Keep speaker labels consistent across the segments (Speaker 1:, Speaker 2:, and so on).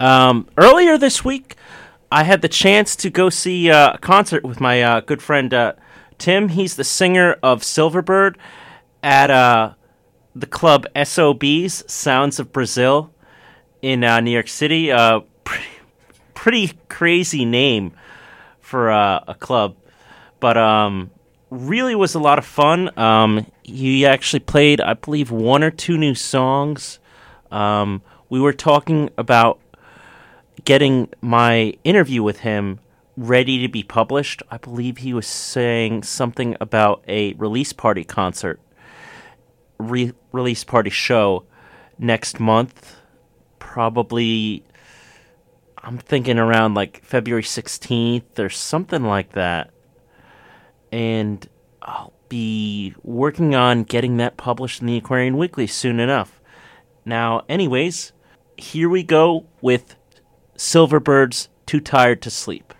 Speaker 1: Um, earlier this week, I had the chance to go see uh, a concert with my uh, good friend uh, Tim. He's the singer of Silverbird at uh, the club SOB's Sounds of Brazil in uh, New York City. Uh, pretty, crazy name for a club, but um, really was a lot of fun. Um, he actually played, I believe, one or two new songs. Um, we were talking about getting my interview with him ready to be published. I believe he was saying something about a release party concert, re- release party show next month. Probably, I'm thinking around like February 16th or something like that. And I'll be working on getting that published in the Aquarian Weekly soon enough. Now, anyways, here we go with Silverbird's Too Tired to Sleep.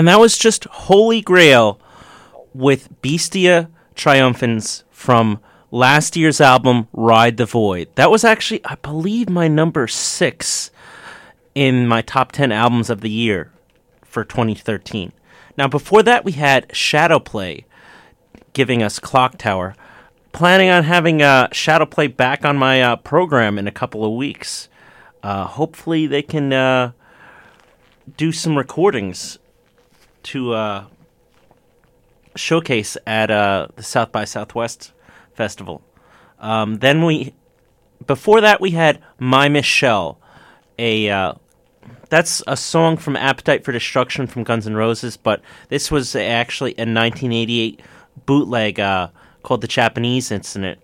Speaker 2: And
Speaker 1: that was just Holy Grail with Bestia Triumphans from last year's album, Ride the Void. That was actually, I believe, my number six in my top 10 albums of the year for 2013. Now, before that, we had Shadowplay giving us Clock Tower. Planning on having uh, Shadowplay back on my uh, program in a couple of weeks. Uh, hopefully, they can uh, do some recordings to uh, showcase at uh, the South by Southwest festival. Um, then we, before that, we had My Michelle, a uh, that's a song from Appetite for Destruction from Guns N' Roses, but this was actually a 1988 bootleg uh, called The Japanese Incident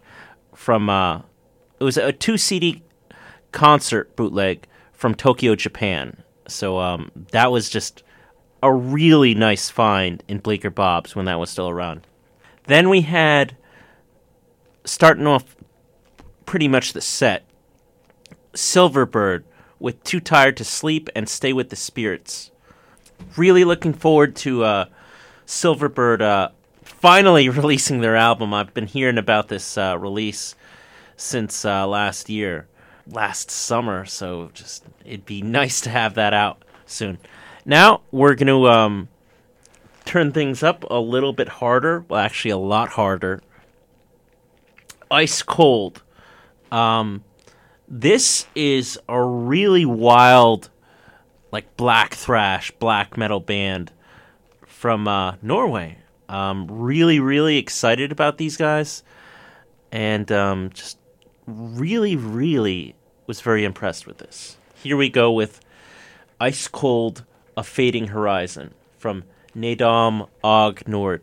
Speaker 1: from. Uh, it was a two CD concert bootleg from Tokyo, Japan. So um, that was just a really nice find in Bleecker Bob's when that was still around. Then we had starting off pretty much the set Silverbird with Too Tired to Sleep and Stay with the Spirits. Really looking forward to uh, Silverbird uh, finally releasing their album. I've been hearing about this uh, release since uh, last year, last summer, so just it'd be nice to have that out soon. Now we're going to um, turn things up a little bit harder. Well, actually, a lot harder. Ice Cold. Um, this is a really wild, like black thrash, black metal band from uh, Norway. Um, really, really excited about these guys, and um, just really, really was very impressed with this. Here we go with Ice Cold, A Fading Horizon from Nadam Og Nord.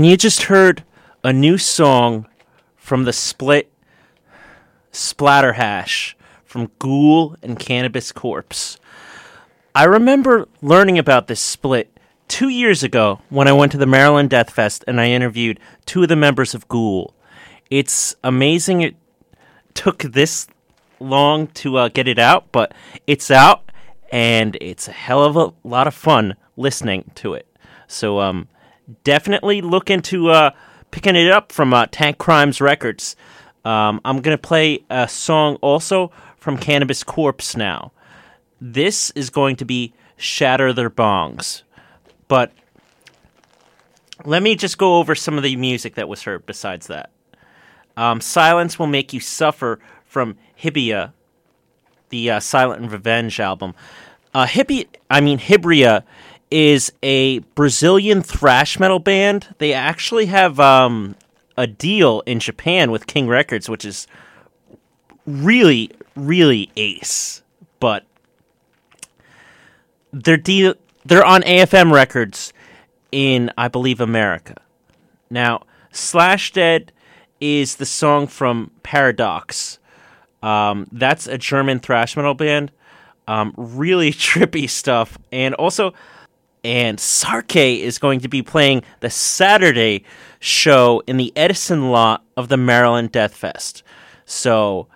Speaker 2: And
Speaker 1: you just heard a new song from the split Splatterhash from Ghoul and Cannabis Corpse. I remember learning about this split two years ago when I went to the Maryland Death Fest and I interviewed two of the members of Ghoul. It's amazing it took this long to uh, get it out, but it's out and it's a hell of a lot of fun listening to it. So um, definitely look into uh, picking it up from uh, Tankcrimes Records. Um, I'm going to play a song also from Cannabis Corpse now. This is going to be Shatter Their Bongs. But let me just go over some of the music that was heard besides that. Um, Silence Will Make You Suffer from Hibia, the uh, Silent and Revenge album. Uh, Hibia, I mean, Hibria is a Brazilian thrash metal band. They actually have um, a deal in Japan with King Records, which is really, really ace. But they're de- they're on AFM Records in, I believe, America. Now, Slash Dead is the song from Paradox. Um, that's a German thrash metal band. Um, really trippy stuff, and also and Sarke is going to be playing the Saturday show in the Edison lot of the Maryland Death Fest. So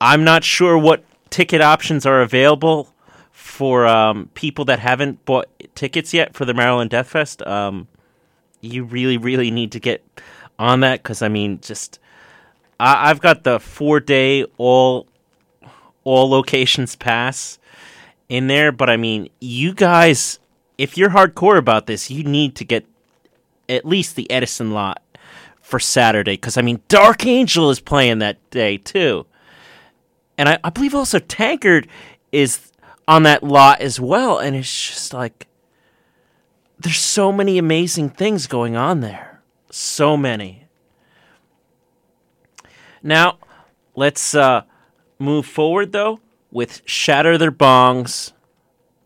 Speaker 1: I'm not sure what ticket options are available for um, people that haven't bought tickets yet for the Maryland Death Fest. Um, you really, really need to get on that because I mean, just I- I've got the four day all all locations pass in there, but I mean, you guys if you're hardcore about this, you need to get at least the Edison lot for Saturday because I mean Dark Angel is playing that day too, and I, I believe also Tankard is on that lot as well, and it's just like there's so many amazing things going on there, so many. Now let's uh, move forward though with Shatter Their Bongs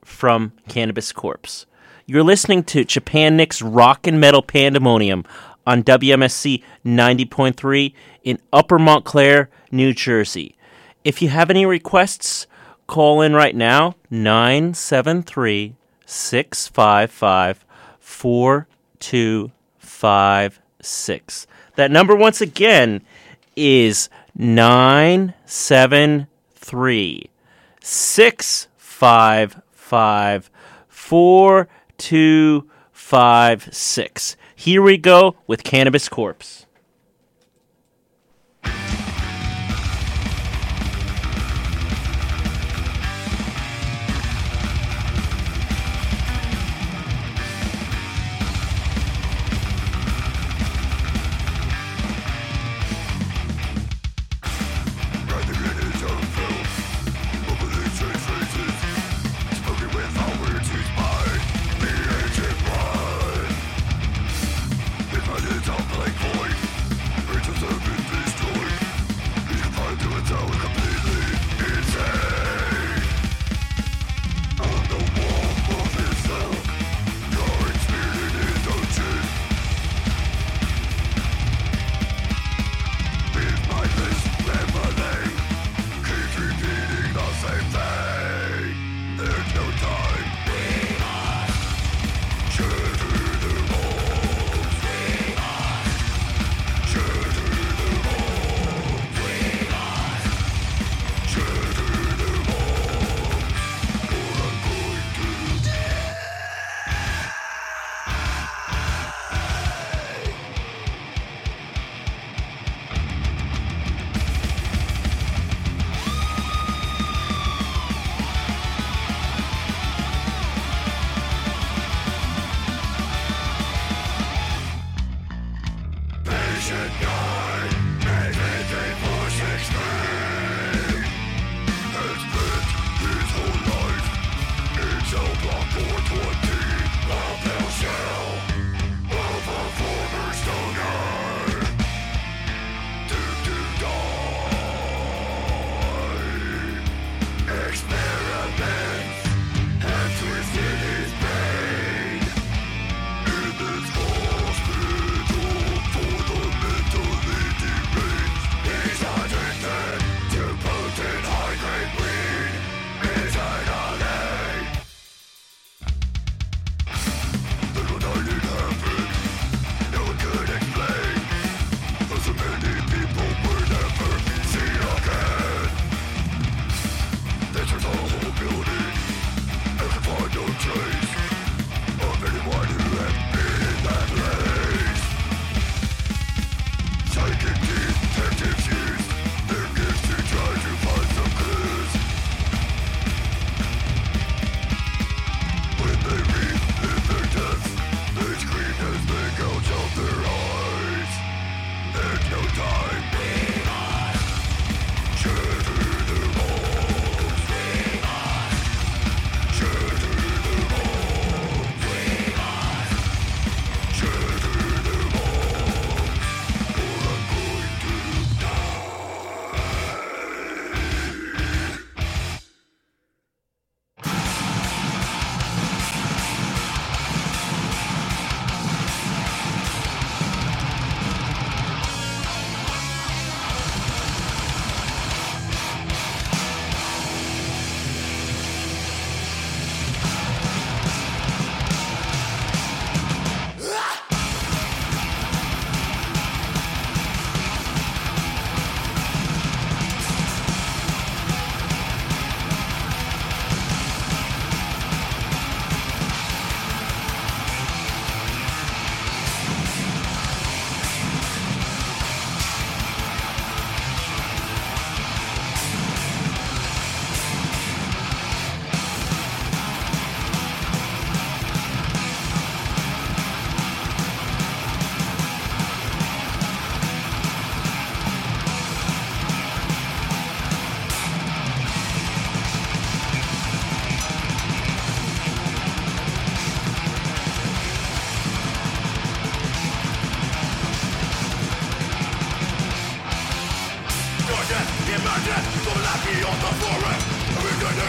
Speaker 1: from Cannabis Corpse. You're listening to Japan Nick's Rock and Metal Pandemonium on WMSC 90.3 in Upper Montclair, New Jersey. If you have any requests, call in right now 973 655 4256. That number, once again, is 973 655 4256. Here we go with Cannabis Corpse.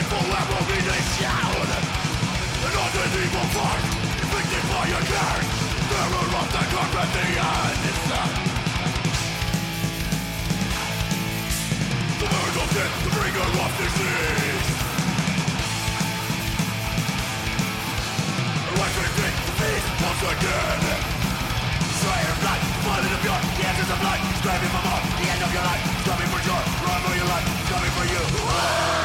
Speaker 2: forever the sound inflicted by curse. Terror of the end. Is The of death, the of disease. The once again? Blood, flooded of your of for more, the end
Speaker 3: of your life. Coming for joy, run for your life. Coming for you.